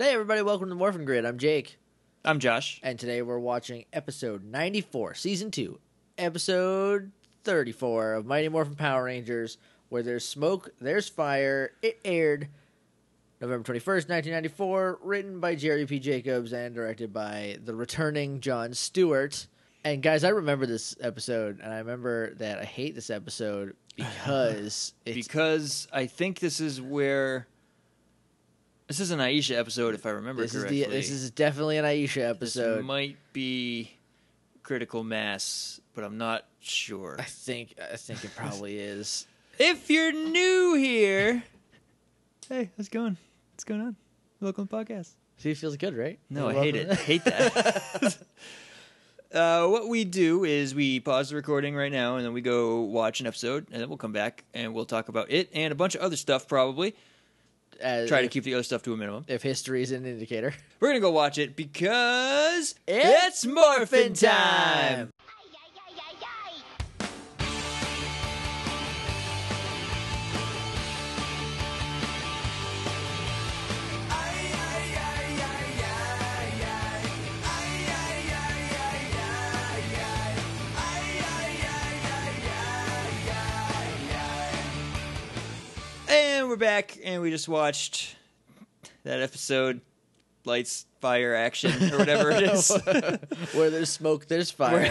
Hey, everybody, welcome to Morphin Grid. I'm Jake, I'm Josh. and today we're watching episode 94, season 2, episode 34 of Mighty Morphin Power Rangers, where there's smoke, there's fire. It aired November 21st, 1994, written by Jerry P. Jacobs and directed by the returning John Stewart. And guys, I remember this episode, and I remember that I hate this episode because it's Because I think this is where this is an Aisha episode, if I remember this is correctly. the this is definitely an Aisha This episode. might be critical mass, but I'm not sure. I think I think it probably is. If you're new here, hey, how's it going? What's going on? Welcome to the podcast. See, it feels good, right? No, I hate it. I hate that. uh, what we do is we pause the recording right now, and then we go watch an episode, and then we'll come back and we'll talk about it and a bunch of other stuff. Probably As- try to if- keep the other stuff to a minimum. if history is an indicator. We're gonna go watch it because It's Morphin time. Back, and we just watched that episode, lights, fire, action, or whatever it is. Where there's smoke, there's fire.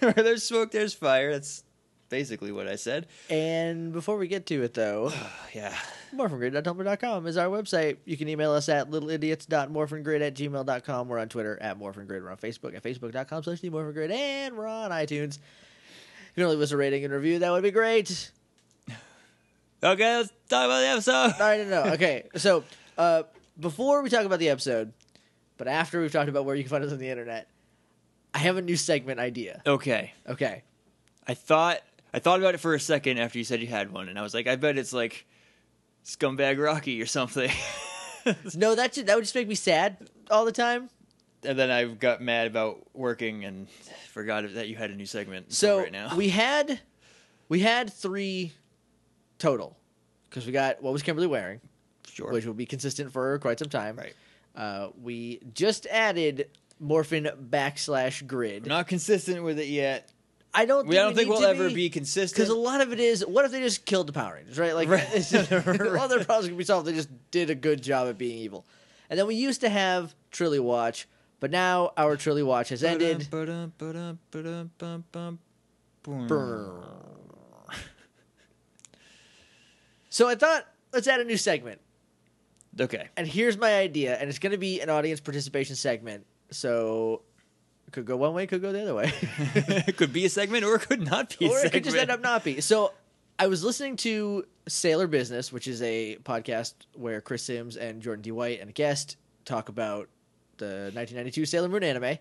where, where there's smoke, there's fire. That's basically what I said. and before we get to it, though, Yeah. morphingrid.tumblr.com is our website. You can email us at littleidiots.morphingrid at gmail.com. We're on Twitter at morphingrid. We're on Facebook at facebook.com slash. And we're on iTunes. If you can leave us a rating and review, that would be great. Okay, let's talk about the episode. All right, no, no. Okay, so uh, before we talk about the episode, but after we've talked about where you can find us on the internet, I have a new segment idea. Okay. Okay. I thought I thought about it for a second after you said you had one, and I was like, I bet it's like Scumbag Rocky or something. No, that should, that would just make me sad all the time. and then I got mad about working and forgot that you had a new segment. So right now, we had we had three total because we got what was Kimberly wearing, sure. which will be consistent for quite some time. Right. Uh, we just added Morphin backslash grid. I'm not consistent with it yet. I don't. We, Think I don't think need we'll ever be be consistent. because a lot of it is what if they just killed the Power Rangers, right? Like Right. just- all their problems can be solved. They just did a good job at being evil. And then we used to have Trilly Watch, but now our Trilly Watch has ended. Ba-dum, So I thought let's add a new segment. Okay. And here's my idea, and it's going to be an audience participation segment. So it could go one way, it could go the other way. it could be a segment or it could not be a or it could just end up not be. So I was listening to Sailor Business, which is a podcast where Chris Sims and Jordan D. White and a guest talk about the 1992 Sailor Moon anime,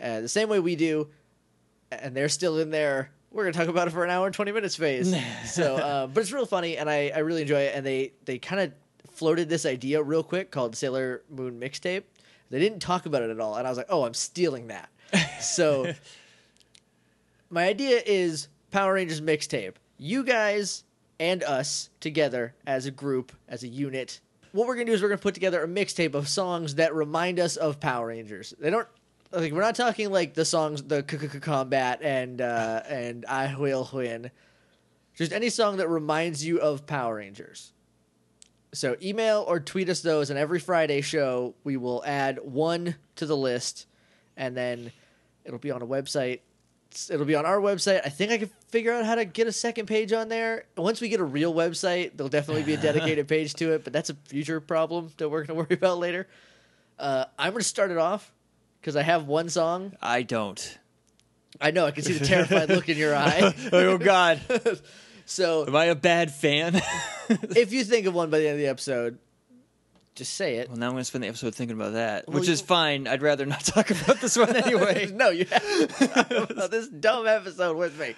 uh, the same way we do, and they're still in there. We're gonna talk about it for an hour and 20 minutes phase. so, uh, but it's real funny, and I, I really enjoy it. And they they kind of floated this idea real quick called Sailor Moon mixtape. They didn't talk about it at all, and I was like, oh, I'm stealing that. So my idea is Power Rangers mixtape. You guys and us together as a group, as a unit. What we're gonna do is we're gonna put together a mixtape of songs that remind us of Power Rangers. They don't like we're not talking like the songs the combat and uh, and I will win. Just any song that reminds you of Power Rangers. So email or tweet us those, and every Friday show we will add one to the list, and then it'll be on a website. It'll be on our website. I think I can figure out how to get a second page on there. Once we get a real website, there'll definitely be a dedicated page to it, but that's a future problem that we're going to worry about later. Uh, I'm going to start it off because I have one song. I don't. I know I can see the terrified look in your eye. oh God. So Am I a bad fan? if you think of one by the end of the episode, just say it. well, now I'm going to spend the episode thinking about that, Well, which you- is fine. I'd rather not talk about this one anyway. no, you have this dumb episode with me.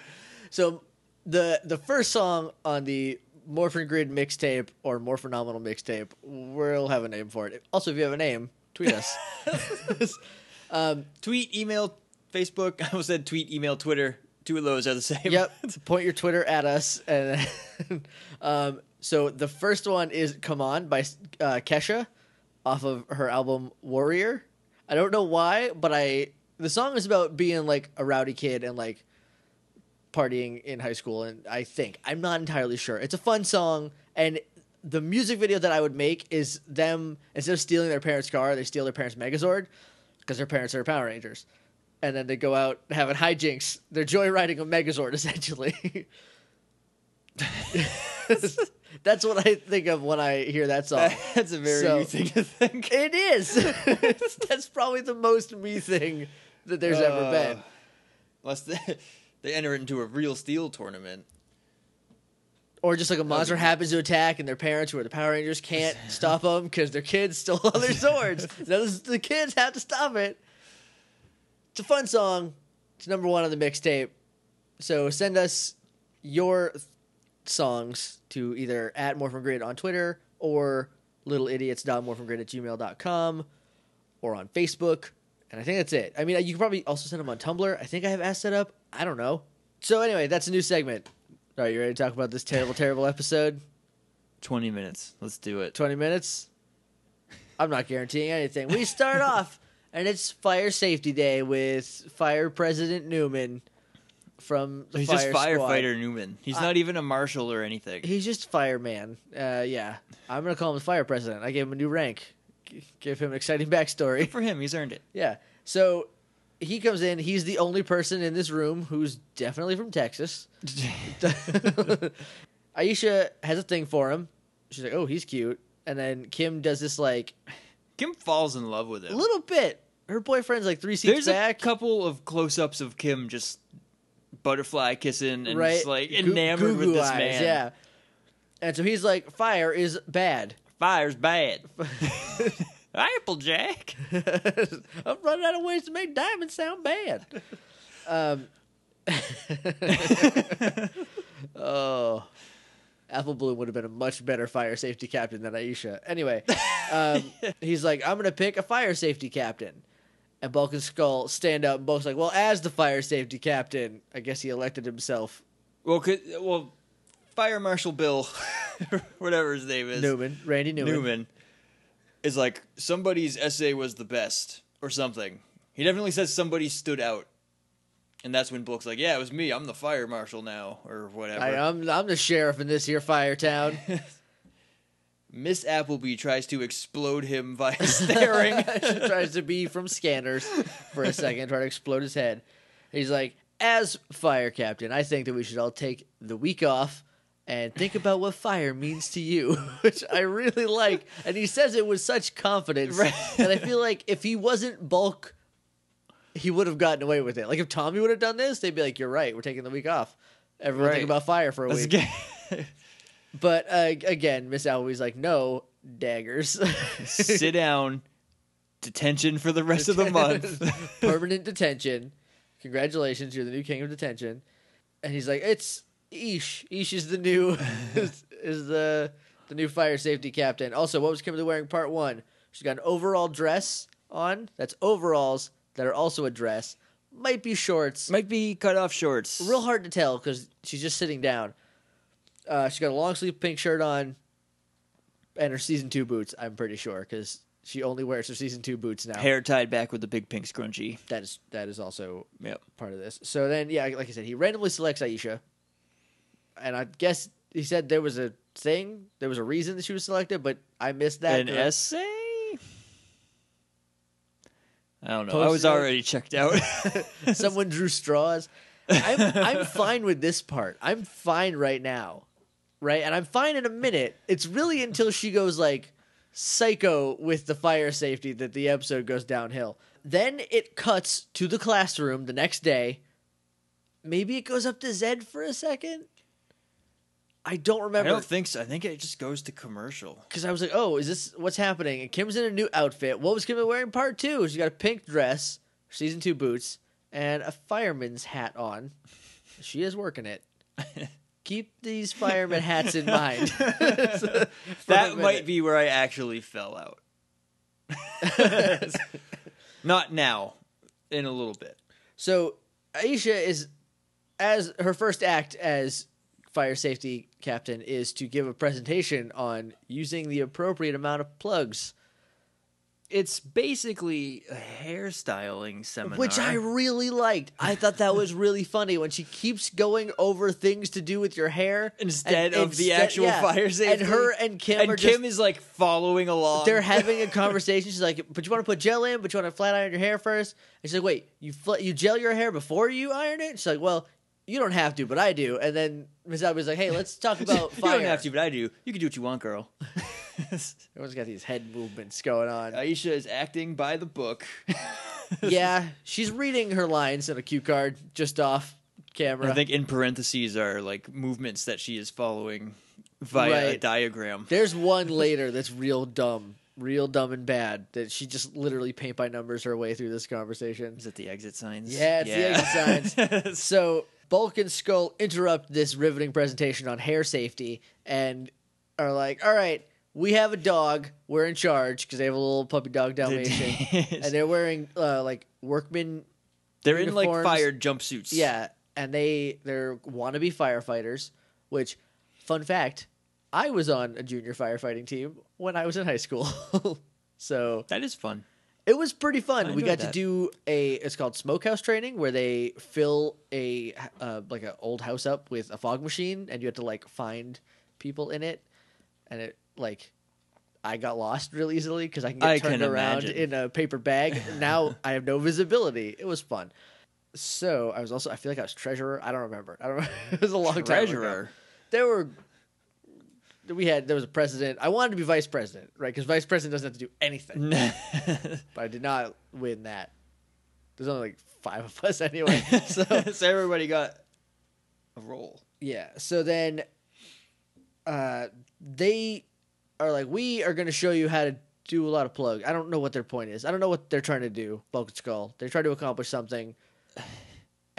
So the the first song on the Morphin Grid mixtape or More Phenomenal mixtape, we'll have a name for it. Also, if you have a name, tweet us. Um, tweet, email, Facebook. I almost said tweet, email, Twitter. Two of those are the same. yep, point your Twitter at us. And um, so the first one is "Come On" by uh, Kesha. off of her album Warrior. I don't know why, but I the song is about being like a rowdy kid and like partying in high school and I think I'm not entirely sure. It's a fun song and the music video that I would make is them instead of stealing their parents' car, they steal their parents' Megazord because their parents are Power Rangers. And then they go out having hijinks. They're joyriding a Megazord essentially. That's what I think of when I hear that song. That's a very So- you thing to think. It is. That's probably the most me thing that there's ever Uh, been. Unless they, they enter into a real steel tournament. Or just like a monster happens to attack and their parents, who are the Power Rangers, can't stop them because their kids stole all their swords. Those, the kids have to stop it. It's a fun song. It's number one on the mixtape. So send us your th- songs to either at Morphin Grid on Twitter or littleidiots.morphingrid at gmail.com or on Facebook. And I think that's it. I mean, you can probably also send them on Tumblr. I think I have asked set up. I don't know. So anyway, that's a new segment. All right, you ready to talk about this terrible, terrible episode? 20 minutes. Let's do it. 20 minutes? I'm not guaranteeing anything. We start off, and it's Fire Safety Day with Fire President Newman from the He's fire just squad. firefighter Newman. He's I- not even a marshal or anything. He's just fireman. Uh, yeah, I'm gonna call him the fire president. I gave him a new rank. G- give him an exciting backstory. Good for him. He's earned it. Yeah. So he comes in. He's the only person in this room who's definitely from Texas. Aisha has a thing for him. She's like, "Oh, he's cute." And then Kim does this like Kim falls in love with him a little bit. Her boyfriend's like three seats There's back. a couple of close-ups of Kim just butterfly kissing and right, just like Goo- enamored with this eyes, man. Yeah. And so he's like, "Fire is bad." Fire's bad. Applejack. I'm running out of ways to make diamonds sound bad. Um, oh, Apple Bloom would have been a much better fire safety captain than Aisha. Anyway, um, he's like, I'm going to pick a fire safety captain. And Bulk and Skull stand up, and Bulk's like, Well, as the fire safety captain, I guess he elected himself Well, could, well, Fire Marshal Bill, whatever his name is, Newman, Randy Newman. Newman, is like somebody's essay was the best or something. He definitely says somebody stood out, and that's when Bulk's like, "Yeah, it was me. I'm the fire marshal now, or whatever." I, I'm, I'm the sheriff in this here fire town. Miss Appleby tries to explode him by staring. she tries to be from scanners for a second, try to explode his head. He's like, as fire captain, I think that we should all take the week off and think about what fire means to you, which I really like. And he says it with such confidence. Right. And I feel like if he wasn't bulk, he would have gotten away with it. Like if Tommy would have done this, they'd be like, "You're right, we're taking the week off. Everyone Right. think about fire for a Let's week." get- But uh, again, Miss Appleby's like, "No daggers." sit down. Detention for the rest of the month. permanent detention. Congratulations, you're the new king of detention. And he's like, it's Ish. Ish is the new is, is the the new fire safety captain. Also, what was Kimberly wearing? Part one. She's got an overall dress on. That's overalls that are also a dress. Might be shorts. Might be cut off shorts. Real hard to tell because she's just sitting down. Uh, she's got a long sleeve pink shirt on, and her season two boots. I'm pretty sure because she only wears her season two boots now. hair tied back with the big pink scrunchie. That is that is also Yep. part of this. So then, yeah, like I said, he randomly selects Aisha, and I guess he said there was a thing, there was a reason that she was selected, but I missed that. An essay? I don't know. I was already checked out. Someone drew straws. I'm I'm fine with this part. I'm fine right now, right? And I'm fine in a minute. It's really until she goes like psycho with the fire safety that the episode goes downhill. Then it cuts to the classroom the next day. Maybe it goes up to Zedd for a second. I don't remember. I don't think so. I think it just goes to commercial. because I was like, "Oh, is this what's happening?" And Kim's in a new outfit. What was Kim wearing? Part two. She got a pink dress, season two boots, and a fireman's hat on. She is working it. Keep these fireman hats in mind. That might be where I actually fell out. Not now. In a little bit. So Aisha is, as her first act as fire safety captain is to give a presentation on using the appropriate amount of plugs it's basically a hairstyling seminar, which I really liked. I thought that was really funny when she keeps going over things to do with your hair instead and- of the actual yeah. fire safety. And her and Kim and are Kim just is like following along. they're having a conversation. She's like, "But you want to put gel in? But you want to flat iron your hair first? And she's like, "Wait, you fl- you gel your hair before you iron it?" She's like, "Well." You don't have to, but I do. And then Miss Appleby's like, "Hey, let's talk about fire. you fire." don't have to, but I do. You can do what you want, girl. Everyone's got these head movements going on. Aisha is acting by the book. yeah, she's reading her lines on a cue card just off camera. I think in parentheses are like movements that she is following via a diagram. There's one later that's real dumb, real dumb and bad that she just literally paint by numbers her way through this conversation. Is it the exit signs? Yeah, it's the exit signs. So Bulk and Skull interrupt this riveting presentation on hair safety and are like, "All right, we have a dog. We're in charge because they have a little puppy dog Dalmatian, and they're wearing uh, like workman They're in like uniforms. fire jumpsuits. Yeah, and they they're wannabe firefighters. Which, fun fact, I was on a junior firefighting team when I was in high school, so that is fun. It was pretty fun. I We got to do a it's called smokehouse training where they fill a uh, like an old house up with a fog machine, and you have to like find people in it, and it like. I got lost real easily because I can get I turned can around imagine. in a paper bag. now I have no visibility. It was fun. So I was also I feel like I was treasurer. I don't remember. I don't. it was a long time. Treasurer. There were. We had there was a president. I wanted to be vice president, right? Because vice president doesn't have to do anything. But I did not win that. There's only like five of us anyway. So so everybody got a role. yeah. So then, uh, they are like, we are going to show you how to do a lot of plug. I don't know what their point is. I don't know what they're trying to do. Bulk and Skull. They're trying to accomplish something,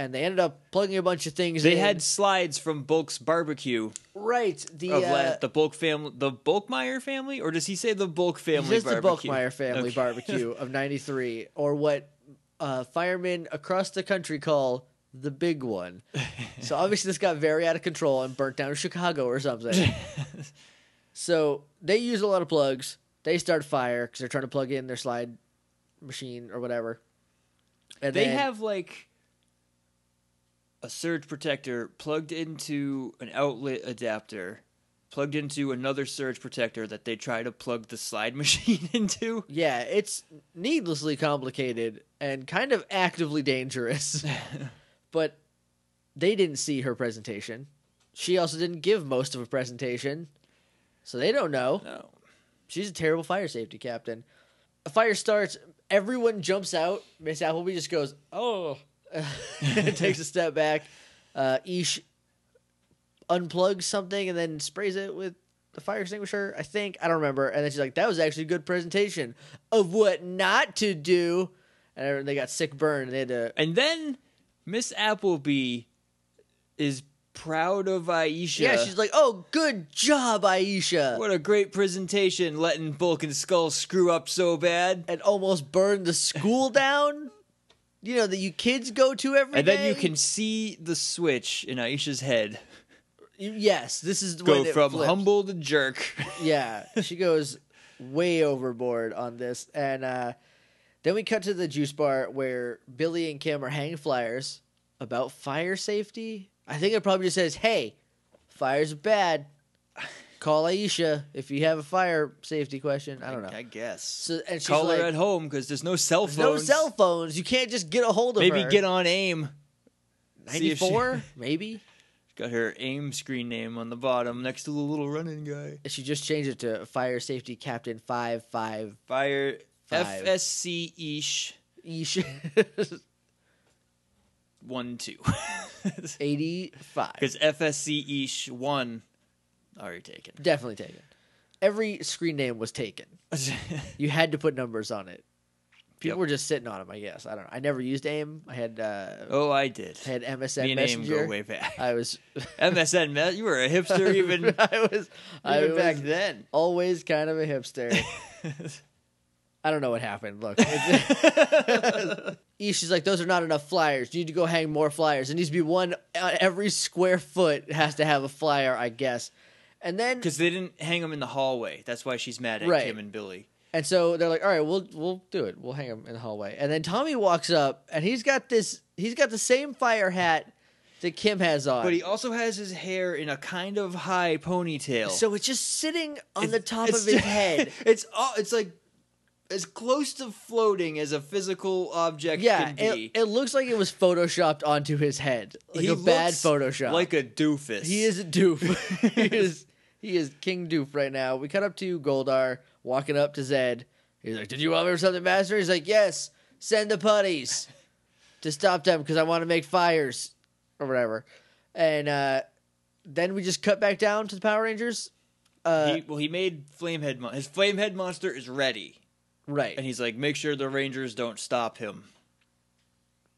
and they ended up plugging a bunch of things. They in. had slides from Bulk's barbecue right the of uh, the Bulk family, the Bulkmeier family, or does he say the Bulk family He the? Bulkmeier family Okay. barbecue of '93, or what uh, firemen across the country call the big one. so obviously, this got very out of control and burnt down Chicago or something. so they use a lot of plugs. They start fire because they're trying to plug in their slide machine or whatever. And They then- have like a surge protector plugged into an outlet adapter, plugged into another surge protector that they try to plug the slide machine into. yeah, it's needlessly complicated and kind of actively dangerous. but they didn't see her presentation. She also didn't give most of a presentation, so they don't know. No. She's a terrible fire safety captain. A fire starts, everyone jumps out. Miss Appleby just goes, "Oh," takes a step back. Uh, Ish unplugs something and then sprays it with the fire extinguisher. I think I don't remember. And then she's like, "That was actually a good presentation of what not to do." And they got sick burn. And they had to And then Miss Appleby is proud of Aisha. Yeah, she's like, "Oh, good job, Aisha," what a great presentation, letting Bulk and Skull screw up so bad. and almost burn the school down. You know that you kids go to every And then you can see the switch in Aisha's head yes, this is go when it from flips. humble to jerk. Yeah, she goes way overboard on this, and uh, then we cut to the juice bar where Billy and Kim are hanging flyers about fire safety. I think it probably just says, "Hey, fires are bad. Call Aisha if you have a fire safety question." I don't know. I guess. So and she's Call like, her at home because there's no cell "There's phones. no cell phones. You can't just get a hold of her. Maybe her." get on AIM. See if she- 94, maybe. Got her AIM screen name on the bottom next to the little running guy. And She just changed it to Fire Safety Captain Five Five Fire Five. FSC Ish Ish one two. eighty five. Because FSC Ish one already taken. Definitely taken. Every screen name was taken. You had to put numbers on it. People Yep. were just sitting on them, I guess. I don't know. I never used AIM. I had uh, oh, I did. I had MSN Me and AIM go way back. I was MSN, you were a hipster even, I was I even was back then. always kind of a hipster. I don't know what happened. Look, she's like, those are not enough flyers. You need to go hang more flyers. It needs to be one every square foot has to have a flyer, I guess. And then Because they didn't hang them in the hallway. That's why she's mad at Right. Kim and Billy. And so they're like, "All right, we'll we'll do it. We'll hang him in the hallway." And then Tommy walks up, and he's got this. He's got the same fire hat that Kim has on, But he also has his hair in a kind of high ponytail. so it's just sitting on It's- the top it's of his head. It's all, it's like as close to floating as a physical object Yeah, can be. it, it looks like it was photoshopped onto his head, like a bad looks Photoshop. like a doofus. he is a doof. he is he is King Doof right now. We cut up to Goldar walking up to Zedd. He's like, "Did you want me for something, Master?" He's like, "Yes. Send the putties to stop them because I want to make fires or whatever." And uh, then we just cut back down to the Power Rangers. Uh, He, well, he made Flamehead. Mon- his Flamehead monster is ready, right, and he's like, make sure the Rangers don't stop him.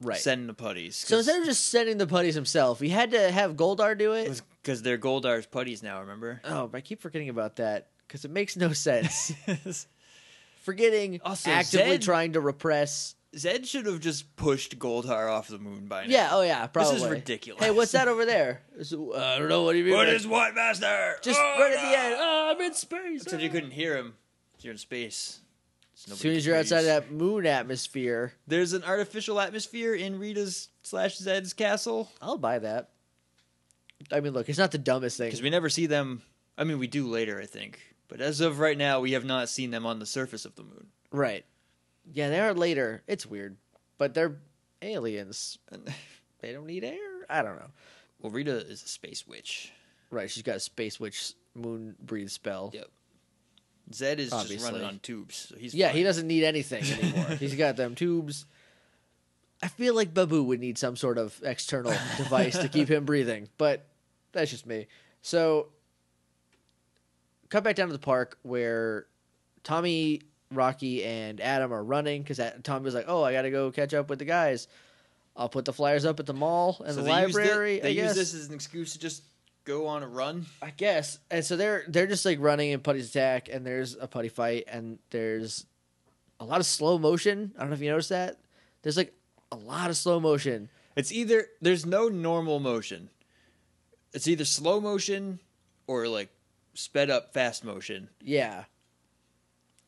Right. Send the putties. so instead of just sending the putties himself, he had to have Goldar do it. because they're Goldar's putties now. Remember? Oh, but I keep forgetting about that because it makes no sense. Forgetting Also, actively Zedd- trying to repress. Zedd should have just pushed Goldar off the moon by now. Yeah, oh yeah, probably. This is ridiculous. Hey, what's that over there? Uh, I don't know. What do you mean? What is what, Master? Just Oh, right at the end. Oh, I'm in space. Except you couldn't hear him. You're in space. As soon as you're hear outside that moon atmosphere, There's an artificial atmosphere in Rita's slash Zedd's castle I'll buy that. I mean, look, it's not the dumbest thing. because we never see them. I mean, we do later, I think, but as of right now, we have not seen them on the surface of the moon. Right. Yeah, they are later. It's weird, but they're aliens. They don't need air. I don't know. Well, Rita is a space witch. Right, she's got a space witch moon breathe spell. Yep. Zedd is just Obviously. running on tubes, so he's Yeah, fine. he doesn't need anything anymore. He's got them tubes. I feel like Baboo would need some sort of external device to keep him breathing, but that's just me. So, cut back down to the park where Tommy, Rocky, and Adam are running because Tommy was like, "Oh, I got to go catch up with the guys. I'll put the flyers up at the mall and So the they used it- library." they I use guess. this as an excuse to just go on a run. I guess. And so they're they're just like running in Putty's attack, and there's a Putty fight, and there's a lot of slow motion. I don't know if you noticed that. There's like a lot of slow motion. It's either there's no normal motion. It's either slow motion or like sped up fast motion. Yeah.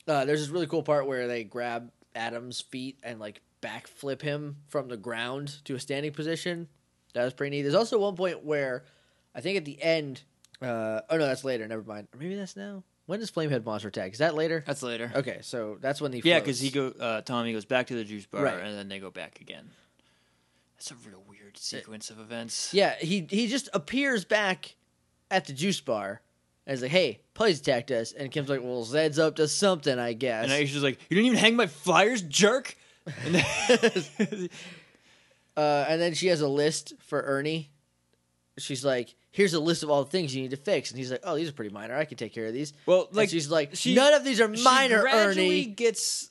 Uh, there's this really cool part where they grab Adam's feet and like backflip him from the ground to a standing position. That was pretty neat. There's also one point where I think at the end. Uh, oh no, that's later. Never mind. Or maybe that's now. When does Flamehead monster attack? Is that later? That's later. Okay, so that's when he. Yeah, because he go uh, Tommy goes back to the juice bar Right. and then they go back again. That's a real weird sequence of events. Yeah, he he just appears back at the juice bar and he's like, "Hey, Putty's attacked us," and Kim's like, "Well, Zedd's up to something, I guess." And Aisha's like, "You didn't even hang my flyers, jerk." And then- uh, and then she has a list for Ernie. She's like, "Here's a list of all the things you need to fix," and he's like, "Oh, these are pretty minor. I can take care of these." well, Like like she's like, she- "None of these are she minor, gradually Ernie." gets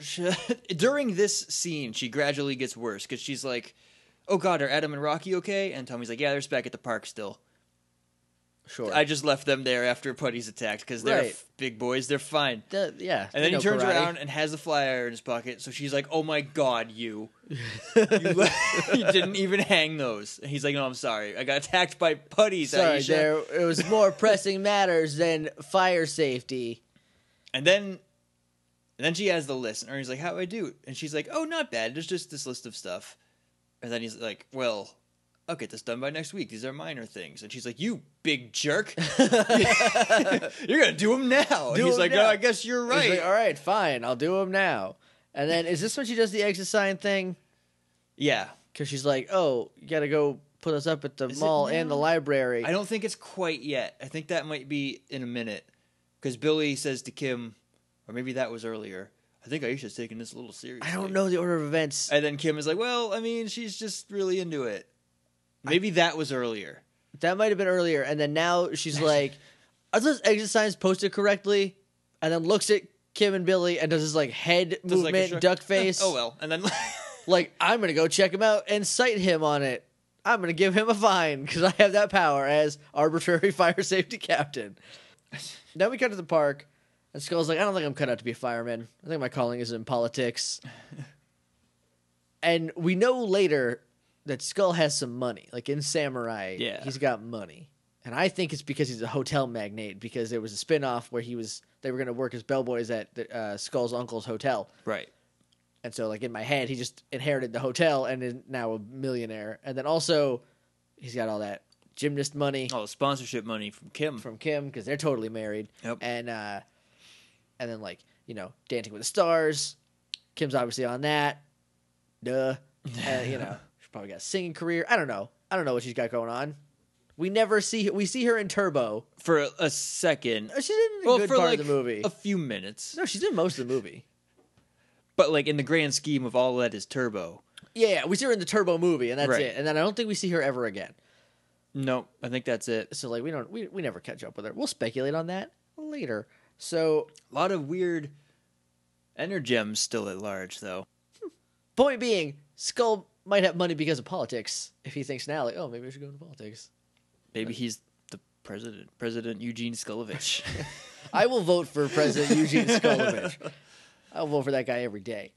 she, during this scene. She gradually gets worse because she's like, "Oh God, are Adam and Rocky okay?" And Tommy's like, "Yeah, they're back at the park still." Sure. I just left them there after Putty's attacked because they're Right. f- big boys. They're fine. The- yeah. And they then he know turns karate. around and has a flyer in his pocket. So she's like, "Oh my God, you! you, le- you didn't even hang those." And he's like, "No, I'm sorry. I got attacked by putties." Sorry, Aisha." there it was more pressing matters than fire safety. And then, and then she has the list, and Ernie's like, "How do I do?" And she's like, "Oh, not bad. There's just this list of stuff." And then he's like, "Well, I'll get this done by next week. These are minor things." And she's like, "You big jerk! you're gonna do them now." And Do he's like, now. "Oh, I guess you're He's right." like, All right, fine, I'll do them now. And then is this when she does the exit sign thing? yeah, Because she's like, "Oh, you got to go put us up at the Is mall and the library." I don't think it's quite yet. I think that might be in a minute. Because Billy says to Kim, or maybe that was earlier, I think Aisha's taking this a little seriously. I don't know the order of events. And then Kim is like, well, I mean, she's just really into it. Maybe that was earlier. That might have been earlier. And then now she's like, "Are those exit signs posted correctly?" And then looks at Kim and Billy and does this like head Does like a movement, shrug. duck face. oh, well. And then, Like I'm gonna go check him out and cite him on it. I'm gonna give him a fine because I have that power as arbitrary fire safety captain. Then we come to the park, and Skull's like, "I don't think I'm cut out to be a fireman. I think my calling is in politics." and we know later that Skull has some money, like in Samurai. Yeah. he's got money. And I think it's because he's a hotel magnate because there was a spin-off where he was they were going to work as bellboys at the, uh, Skull's uncle's hotel. Right. And so like in my head he just inherited the hotel and is now a millionaire. And then also he's got all that gymnast money All the sponsorship money from Kim. from Kim because they're totally married. Yep. And uh, and then like you know Dancing with the Stars, Kim's obviously on that. Duh. And, you know she's probably got a singing career. I don't know. I don't know what she's got going on. We never see we see her in Turbo. for a, a second. Oh, She's in a Well, good for part like of the movie. a few minutes. no, she's in most of the movie. But like in the grand scheme of all that is Turbo. Yeah, yeah, we see her in the Turbo movie, and that's Right. it. And then I don't think we see her ever again. No, I think that's it. So like we don't we, we never catch up with her. We'll speculate on that later. So A lot of weird energems still at large, though. Point being, Skull might have money because of politics. If he thinks now, like, oh, maybe I should go into politics. Maybe he's the president, President Eugene Skullovitch. I will vote for President Eugene Skullovitch. I'll vote for that guy every day.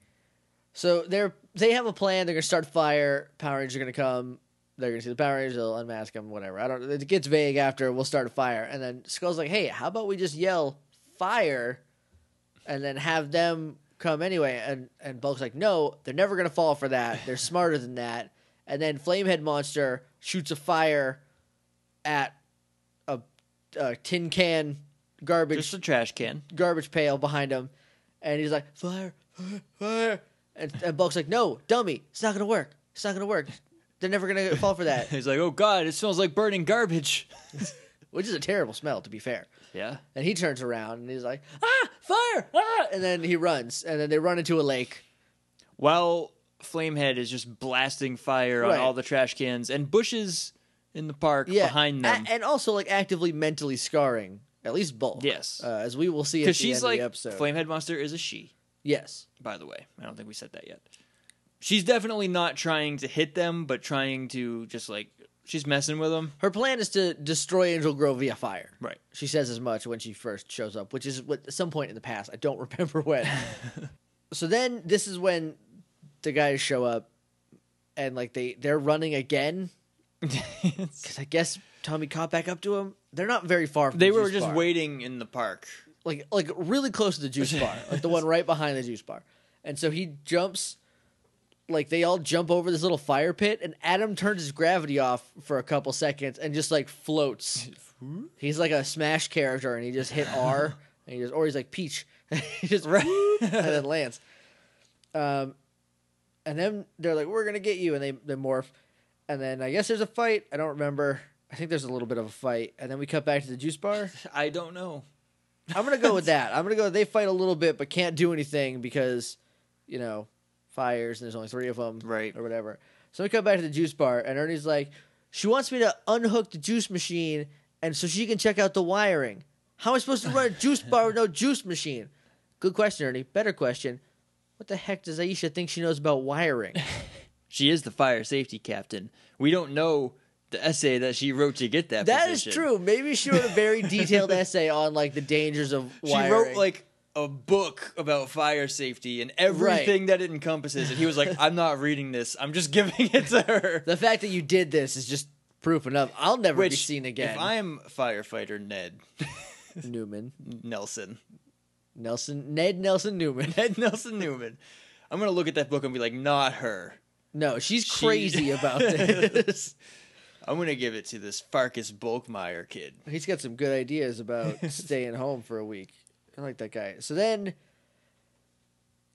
So they're they have a plan. They're gonna start fire. Power Rangers are gonna come. They're gonna see the Power Rangers. They'll unmask them. Whatever. I don't. It gets vague after. We'll start a fire, and then Skull's like, "Hey, how about we just yell fire, and then have them come anyway?" And and Bulk's like, "No, they're never gonna fall for that. They're smarter than that." And then Flamehead Monster shoots a fire at a, a tin can garbage Just a trash can. garbage pail behind him, and he's like, "Fire, fire, fire!" And, and Bulk's like, "No, dummy, it's not gonna work. It's not gonna work. They're never gonna fall for that." He's like, oh god, it smells like burning garbage. Which is a terrible smell, to be fair. Yeah. And he turns around and he's like, "Ah, fire! Ah!" And then he runs, and then they run into a lake. While Flamehead is just blasting fire on all the trash cans and bushes in the park Yeah, behind them. A- and also like actively mentally scarring at least both. Yes. uh, as we will see at the Because end she's of like, the episode. Flamehead Monster is a she, yes, by the way. I don't think we said that yet. She's definitely not trying to hit them, but trying to just like, she's messing with them. her plan is to destroy Angel Grove via fire. Right. She says as much when she first shows up, which is what, at some point in the past. I don't remember when. so then this is when the guys show up, and like they they're running again because I guess Tommy caught back up to him. They're not very far. from they the were just bar. waiting in the park. like like really close to the juice bar, like the one right behind the juice bar. And so he jumps, like they all jump over this little fire pit, and Adam turns his gravity off for a couple seconds and just like floats. He's like a Smash character, and he just hit R, and he just or he's like Peach, he just whoop, and then lands. Um, and then they're like, "We're gonna get you," and they they morph, and then I guess there's a fight. I don't remember. I think there's a little bit of a fight, and then we cut back to the juice bar. I don't know. I'm gonna go with that. I'm gonna go. They fight a little bit, but can't do anything because, you know, fires and there's only three of them, Right. or whatever. So we come back to the juice bar, and Ernie's like, she wants me to unhook the juice machine, and so she can check out the wiring. How am I supposed to run a juice bar with no juice machine? Good question, Ernie. Better question. What the heck does Aisha think she knows about wiring? She is the fire safety captain. We don't know the essay that she wrote to get that. That is position. true. Maybe she wrote a very detailed essay on like the dangers of wiring. She wrote like a book about fire safety and everything that it encompasses, and he was like, "I'm not reading this. I'm just giving it to her." the fact that you did this is just proof enough. I'll never Which, be seen again. if I'm firefighter Ned Newman, Nelson, Nelson, Ned Nelson Newman. Ned Nelson Newman, I'm gonna look at that book and be like, "Not her." No, she's She- crazy about this. I'm gonna give it to this Farkas Bulkmeier kid. He's got some good ideas about staying home for a week. I like that guy. So then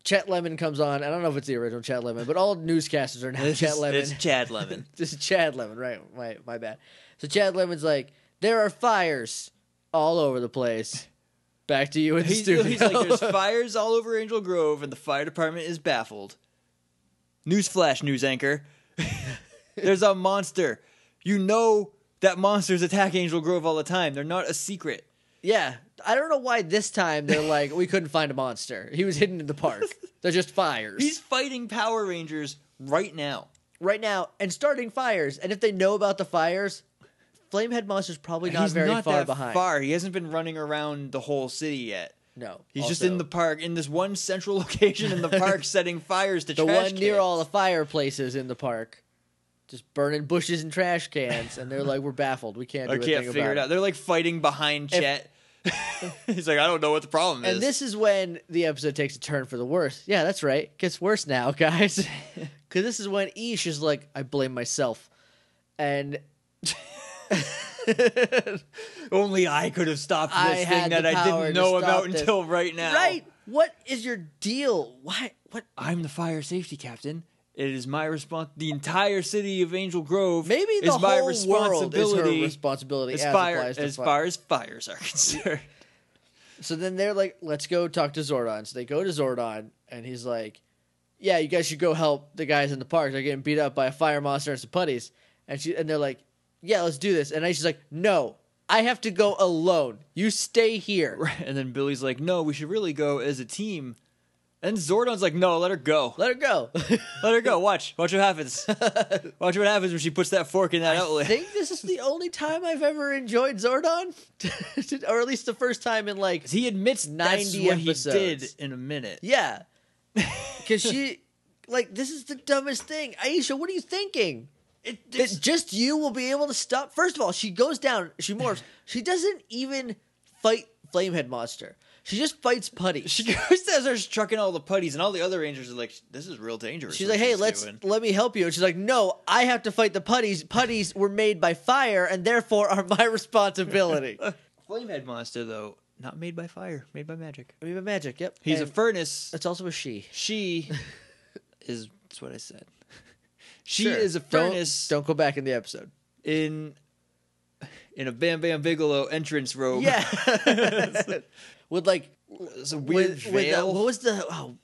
Chet Lemon comes on. I don't know if it's the original Chet Lemon, but all newscasters are now It's, Chet Lemon. it's Chad Lemon. this is Chad Lemon, right? My my bad. So Chad Lemon's like, there are fires all over the place. Back to you in the He's, studio. he's like, there's fires all over Angel Grove, and the fire department is baffled. Newsflash, news anchor. there's a monster. You know that monsters attack Angel Grove all the time. They're not a secret. Yeah, I don't know why this time they're like, we couldn't find a monster. He was hidden in the park. They're just fires. He's fighting Power Rangers right now. right now and starting fires. And if they know about the fires, Flamehead Monster's probably not He's very not far that behind. far. He hasn't been running around the whole city yet. No, He's just in the park, in this one central location in the park, setting fires to the one one near all the fireplaces in the park. just burning bushes and trash cans, and they're like, "We're baffled. We can't do I anything can't figure about it out. They're like fighting behind Chet. He's like, I don't know what the problem is. And this is when the episode takes a turn for the worse. Yeah, that's right. Gets worse now, guys. Because this is when Ish is like, I blame myself. And Only I could have stopped this I thing that I didn't know about this. until right now. right, what is your deal? Why? What? I'm the fire safety captain. It is my response. The entire city of Angel Grove Maybe the is my whole world is her responsibility responsibility as as, fire applies to as far as fires are concerned. So then they're like, let's go talk to Zordon. So they go to Zordon, and he's like, yeah, you guys should go help the guys in the park. They're getting beat up by a fire monster and some putties. And she and they're like, yeah, let's do this. And then she's like, no, I have to go alone. You stay here. Right, and then Billy's like, "No, we should really go as a team." And Zordon's like, "No, let her go. Let her go. Let her go. Watch. Watch what happens. Watch what happens when she puts that fork in that outlet. I outlet." think this is the only time I've ever enjoyed Zordon, or at least the first time in like he admits 90 90 what he episodes. did in a minute. yeah, because she like this is the dumbest thing. Aisha, what are you thinking? It, that just you will be able to stop. First of all, she goes down, she morphs. she doesn't even fight Flamehead Monster. She just fights Putty. she goes down, starts trucking all the putties, and all the other rangers are like, "This is real dangerous." She's like, "Hey, let's doing." let me help you." And she's like, "No, I have to fight the putties. Putties were made by fire, and therefore are my responsibility." Flamehead monster, though, not made by fire, made by magic. I mean, by magic. Yep, He's a furnace. It's also a she. She is. That's what I said. She Sure. is a Don't- furnace Don't, go back in the episode. in in a Bam Bam Bigelow entrance robe. Yeah, with like it's a weird with, with the, what was the oh,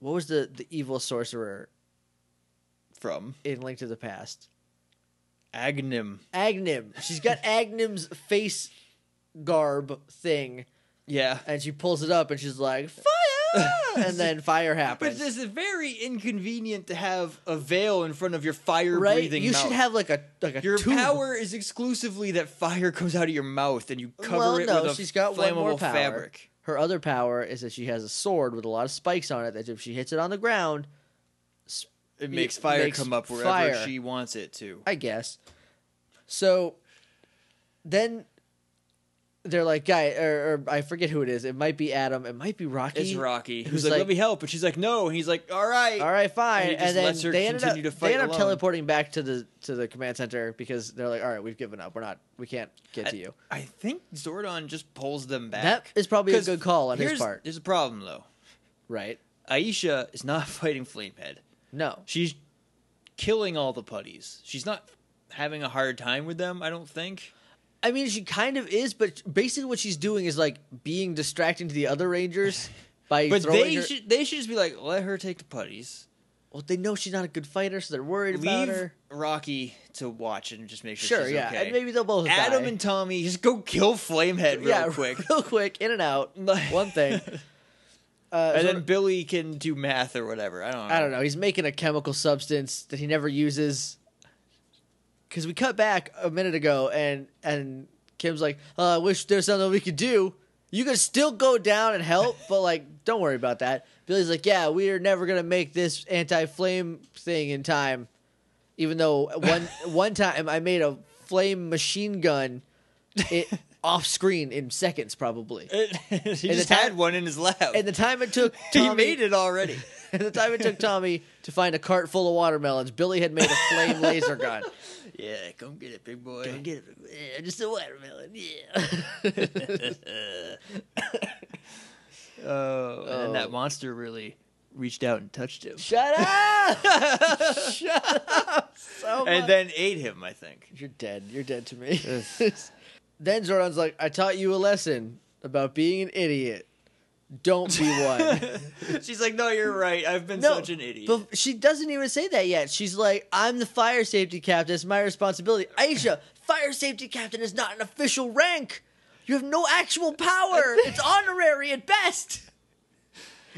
what was the the evil sorcerer from in Link to the Past? Agahnim. Agahnim. She's got Agahnim's face garb thing, Yeah. and she pulls it up, and she's like, "Fire!" and then fire happens. But this is very inconvenient to have a veil in front of your fire right? breathing You mouth. should have like a like a your tube. power is exclusively that fire comes out of your mouth and you cover well, it no, with a she's got one flammable more power. fabric. Her other power is that she has a sword with a lot of spikes on it. That if she hits it on the ground, It makes fire makes come up wherever fire. she wants it to. I guess. So then they're like, guy, or, or I forget who it is. It might be Adam. It might be Rocky. It's Rocky. who's Who's like, like- let me help. And she's like, no. And he's like, all right. All right, fine. And And, then lets her they ended up continue to they ended up teleporting back to the to the command center because they're like, all right, we've given up. We're not. We can't get to you. I think Zordon just pulls them back. That is probably a good call on his part. There's a problem, though. Right? Aisha is not fighting Flamehead. No. She's killing all the putties. She's not having a hard time with them, I don't think. I mean, she kind of is, but basically what she's doing is like being distracting to the other Rangers by But throwing they her. should they should just be like, let her take the putties. well, they know she's not a good fighter, so they're worried about Leave her. Rocky to watch and just make sure, Sure, she's yeah, okay. and maybe they'll both Adam die. and Tommy just go kill Flamehead real yeah, quick. real quick, in and out. One thing. Uh, and so- then Billy can do math or whatever. I don't know. I don't know. He's making a chemical substance that he never uses. Because we cut back a minute ago, and and Kim's like, oh, "I wish there's something we could do. You could still go down and help, but like, don't worry about that." Billy's like, "Yeah, we are never gonna make this anti-flame thing in time, even though one one time I made a flame machine gun, it off screen in seconds probably." he And just time- had one in his lab. And the time it took, he made it already. and the time it took Tommy to find a cart full of watermelons, Billy had made a flame laser gun. Yeah, come get it, big boy. Come get it. Big boy. Yeah, just a watermelon. Yeah. Oh, and Oh. that monster really reached out and touched him. Shut up! Shut up! So much. and then ate him, I think. you're dead. You're dead to me. then Zordon's like, "I taught you a lesson about being an idiot. Don't be one." She's like, no, you're right. I've been No, such an idiot. But she doesn't even say that yet. She's like, I'm the fire safety captain. It's my responsibility. Aisha, fire safety captain is not an official rank. You have no actual power. it's honorary at best.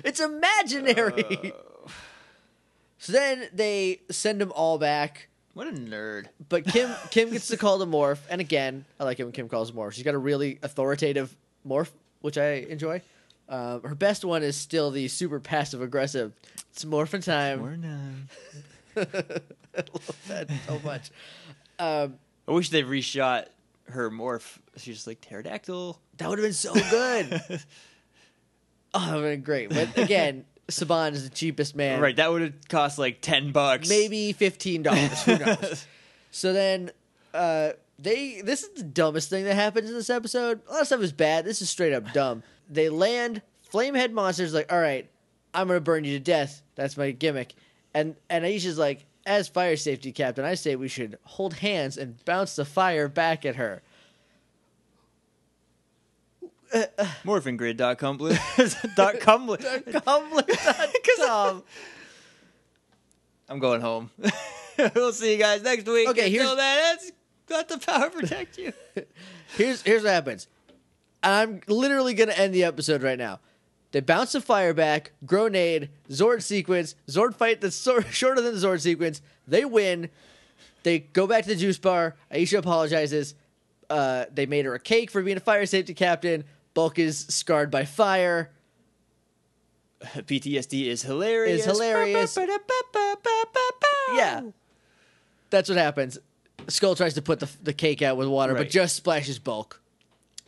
It's imaginary. Uh. so then they send them all back. what a nerd. But Kim Kim gets to call the morph, and again, I like it when Kim calls morph. She's got a really authoritative morph, which I enjoy. Um, her best one is still the super passive aggressive. It's morphin' time. We're none. I love that so much. Um, I wish they reshot her morph. She's just like pterodactyl. that would have been so good. oh, that would have been great. But again, Saban is the cheapest man. Right, that would have cost like ten bucks. maybe fifteen dollars. Who knows? so then, uh, they this is the dumbest thing that happens in this episode. A lot of stuff is bad. This is straight up dumb. They land. Flamehead monster's like, all right, I'm gonna burn you to death. That's my gimmick. And and Aisha's like, as fire safety captain, I say we should hold hands and bounce the fire back at her. Morphingrid.com. dot com. Cumberland.com. I'm going home. we'll see you guys next week. Okay, Until here's- then, got the power protect you. Here's here's what happens. I'm literally gonna end the episode right now. They bounce the fire back, grenade, Zord sequence, Zord fight that's so, shorter than the Zord sequence. They win. They go back to the juice bar. Aisha apologizes. Uh, they made her a cake for being a fire safety captain. Bulk is scarred by fire. PTSD is hilarious. Is hilarious. Yeah. That's what happens. Skull tries to put the, the cake out with water, but just splashes Bulk.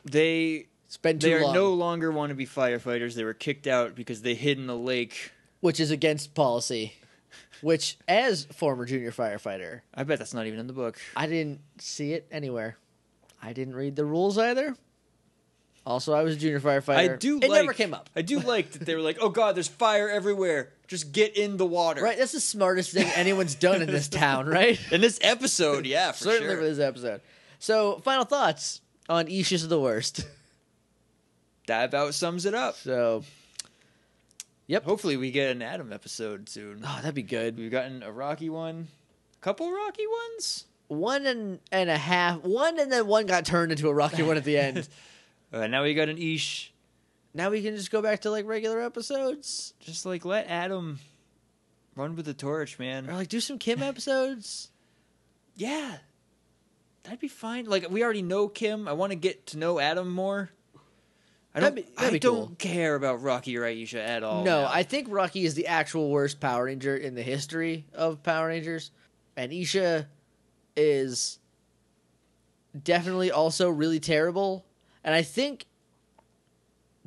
They It's been too they are long. no longer want to be firefighters. They were kicked out because they hid in the lake. which is against policy. Which, as former junior firefighter, I bet that's not even in the book. I didn't see it anywhere. I didn't read the rules either. Also, I was a junior firefighter. I do. It like, never came up. I do like that they were like, "Oh God, there's fire everywhere. Just get in the water." Right, that's the smartest thing anyone's done in this town, right? In this episode, yeah, for Certainly sure. for this episode. So, final thoughts on Aisha's the worst. That about sums it up. So, yep. Hopefully, we get an Adam episode soon. Oh, that'd be good. We've gotten a Rocky one, a couple Rocky ones. One and, and a half. One and then one got turned into a rocky one at the end. Uh, now we got an Ish. now we can just go back to like regular episodes. Just like let Adam run with the torch, man. Or like do some Kim episodes. Yeah, that'd be fine. Like we already know Kim. I want to get to know Adam more. I don't. That'd be- that'd I don't cool. care about Rocky or Aisha at all. no, now. I think Rocky is the actual worst Power Ranger in the history of Power Rangers, and Aisha is definitely also really terrible. And I think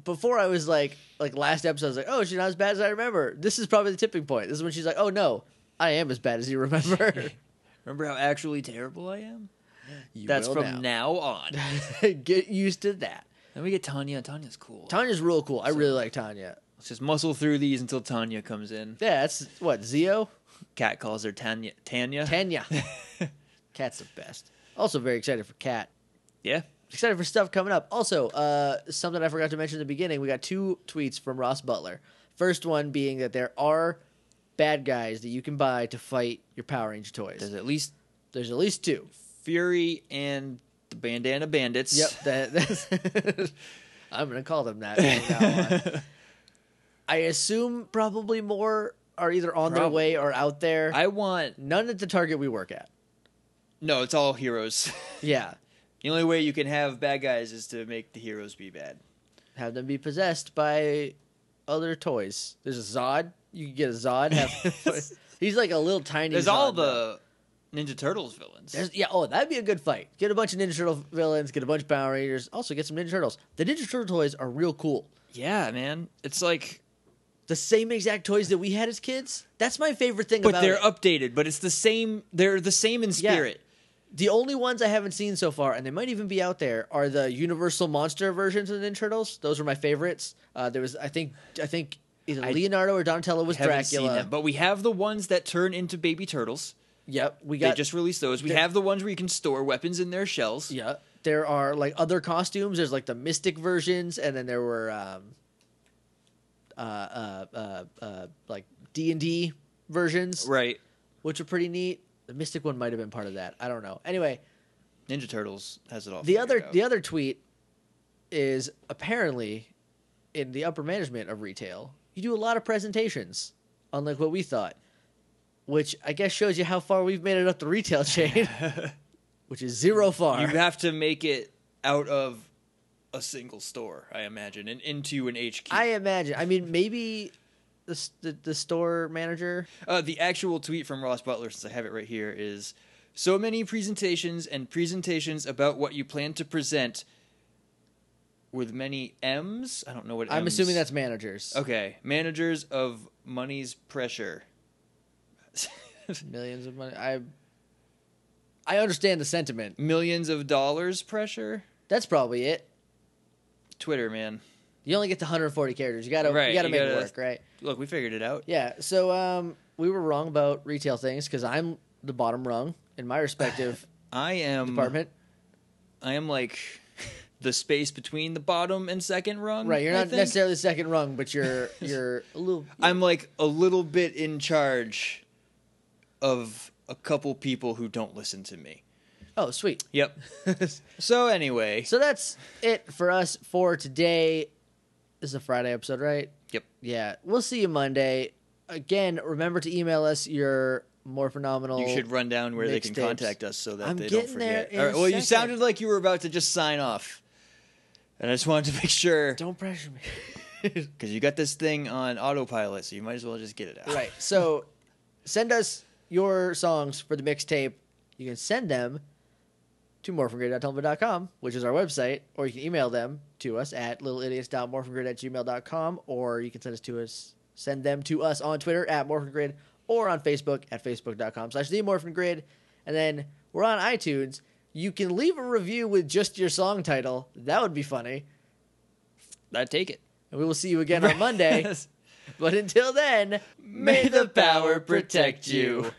before I was like, like last episode, I was like, oh, she's not as bad as I remember. This is probably the tipping point. This is when she's like, oh no, I am as bad as you remember. remember how actually terrible I am. You That's from now, on. Get used to that. then we get Tanya. Tanya's cool. Tanya's real cool. I really like Tanya. Let's just muscle through these until Tanya comes in. Yeah, that's what Zio. Cat calls her Tanya. Tanya. Tanya. Cat's the best. Also very excited for Cat. yeah. Excited for stuff coming up. Also, uh, something I forgot to mention at the beginning. We got two tweets from Ross Butler. First one being that there are bad guys that you can buy to fight your Power Ranger toys. There's at least There's at least two. Fury and the Bandana Bandits. Yep. That, that's I'm gonna call them that. I assume probably more are either on their way or out there. I want. None at the target we work at. No, it's all heroes. Yeah. The only way you can have bad guys is to make the heroes be bad. have them be possessed by other toys. There's a Zod. You can get a Zod. Have he's like a little tiny. There's Zod, all though. the Ninja Turtles villains. There's, yeah. Oh, that'd be a good fight. Get a bunch of Ninja Turtle villains. Get a bunch of Power Rangers. Also get some Ninja Turtles. The Ninja Turtle toys are real cool. yeah, man. It's like, The same exact toys that we had as kids. That's my favorite thing but about they're it. updated. But it's the same. They're the same in Yeah. The only ones I haven't seen so far, and they might even be out there, are the Universal Monster versions of the Ninja Turtles. Those were my favorites. Uh, there was, I think, I think either I Leonardo or Donatello was Dracula. seen them, but we have the ones that turn into baby turtles. Yep, we got. They just released those. We have the ones where you can store weapons in their shells. Yeah, there are like other costumes. There's like the Mystic versions, and then there were um, uh, uh, uh, uh, like D and D versions, Right. which are pretty neat. The Mystic one might have been part of that. I don't know. Anyway, Ninja Turtles has it all. the other out. the other tweet is apparently in the upper management of retail. You do a lot of presentations, unlike what we thought, which I guess shows you how far we've made it up the retail chain, which is zero far. you have to make it out of a single store, I imagine, and into an HQ. I imagine. I mean, maybe the the, the store manager? Uh, the actual tweet from Ross Butler, since I have it right here, is so many presentations and presentations about what you plan to present with many M's. I don't know what I'm assuming that's managers. okay. Managers of money's pressure. Millions of money. I I understand the sentiment. Millions of dollars pressure. That's probably it. Twitter, man. You only get to 140 characters. You gotta Right, you gotta you make gotta- it work, right? Look, we figured it out. Yeah. So um, we were wrong about retail things because I'm the bottom rung in my respective I am. department. I am like the space between the bottom and second rung. Right. You're not necessarily the second rung, but you're you're a little. I'm like a little bit in charge of a couple people who don't listen to me. Oh, sweet. Yep. So anyway, So that's it for us for today. This is a Friday episode, right? Yep. Yeah. We'll see you Monday. Again, remember to email us your more phenomenal. you should run down where they can mixtapes. contact us so that I'm they don't forget. All right, well, you sounded like you were about to just sign off, and I just wanted to make sure Don't pressure me. because you got this thing on autopilot, so you might as well just get it out. right. So send us your songs for the mixtape. You can send them to morphingrid.tumblr.com, which is our website, or you can email them to us at littleidiots.morphingrid at gmail.com, or you can send us to us send them to us on Twitter at morphingrid or on Facebook at facebook.com slash the morphingrid. And then we're on iTunes. You can leave a review with just your song title. That would be funny. I'd take it. And we will see you again on Monday. But until then, May the power protect you.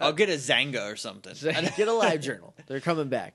I'll get a Xanga or something. Get a live journal. They're coming back.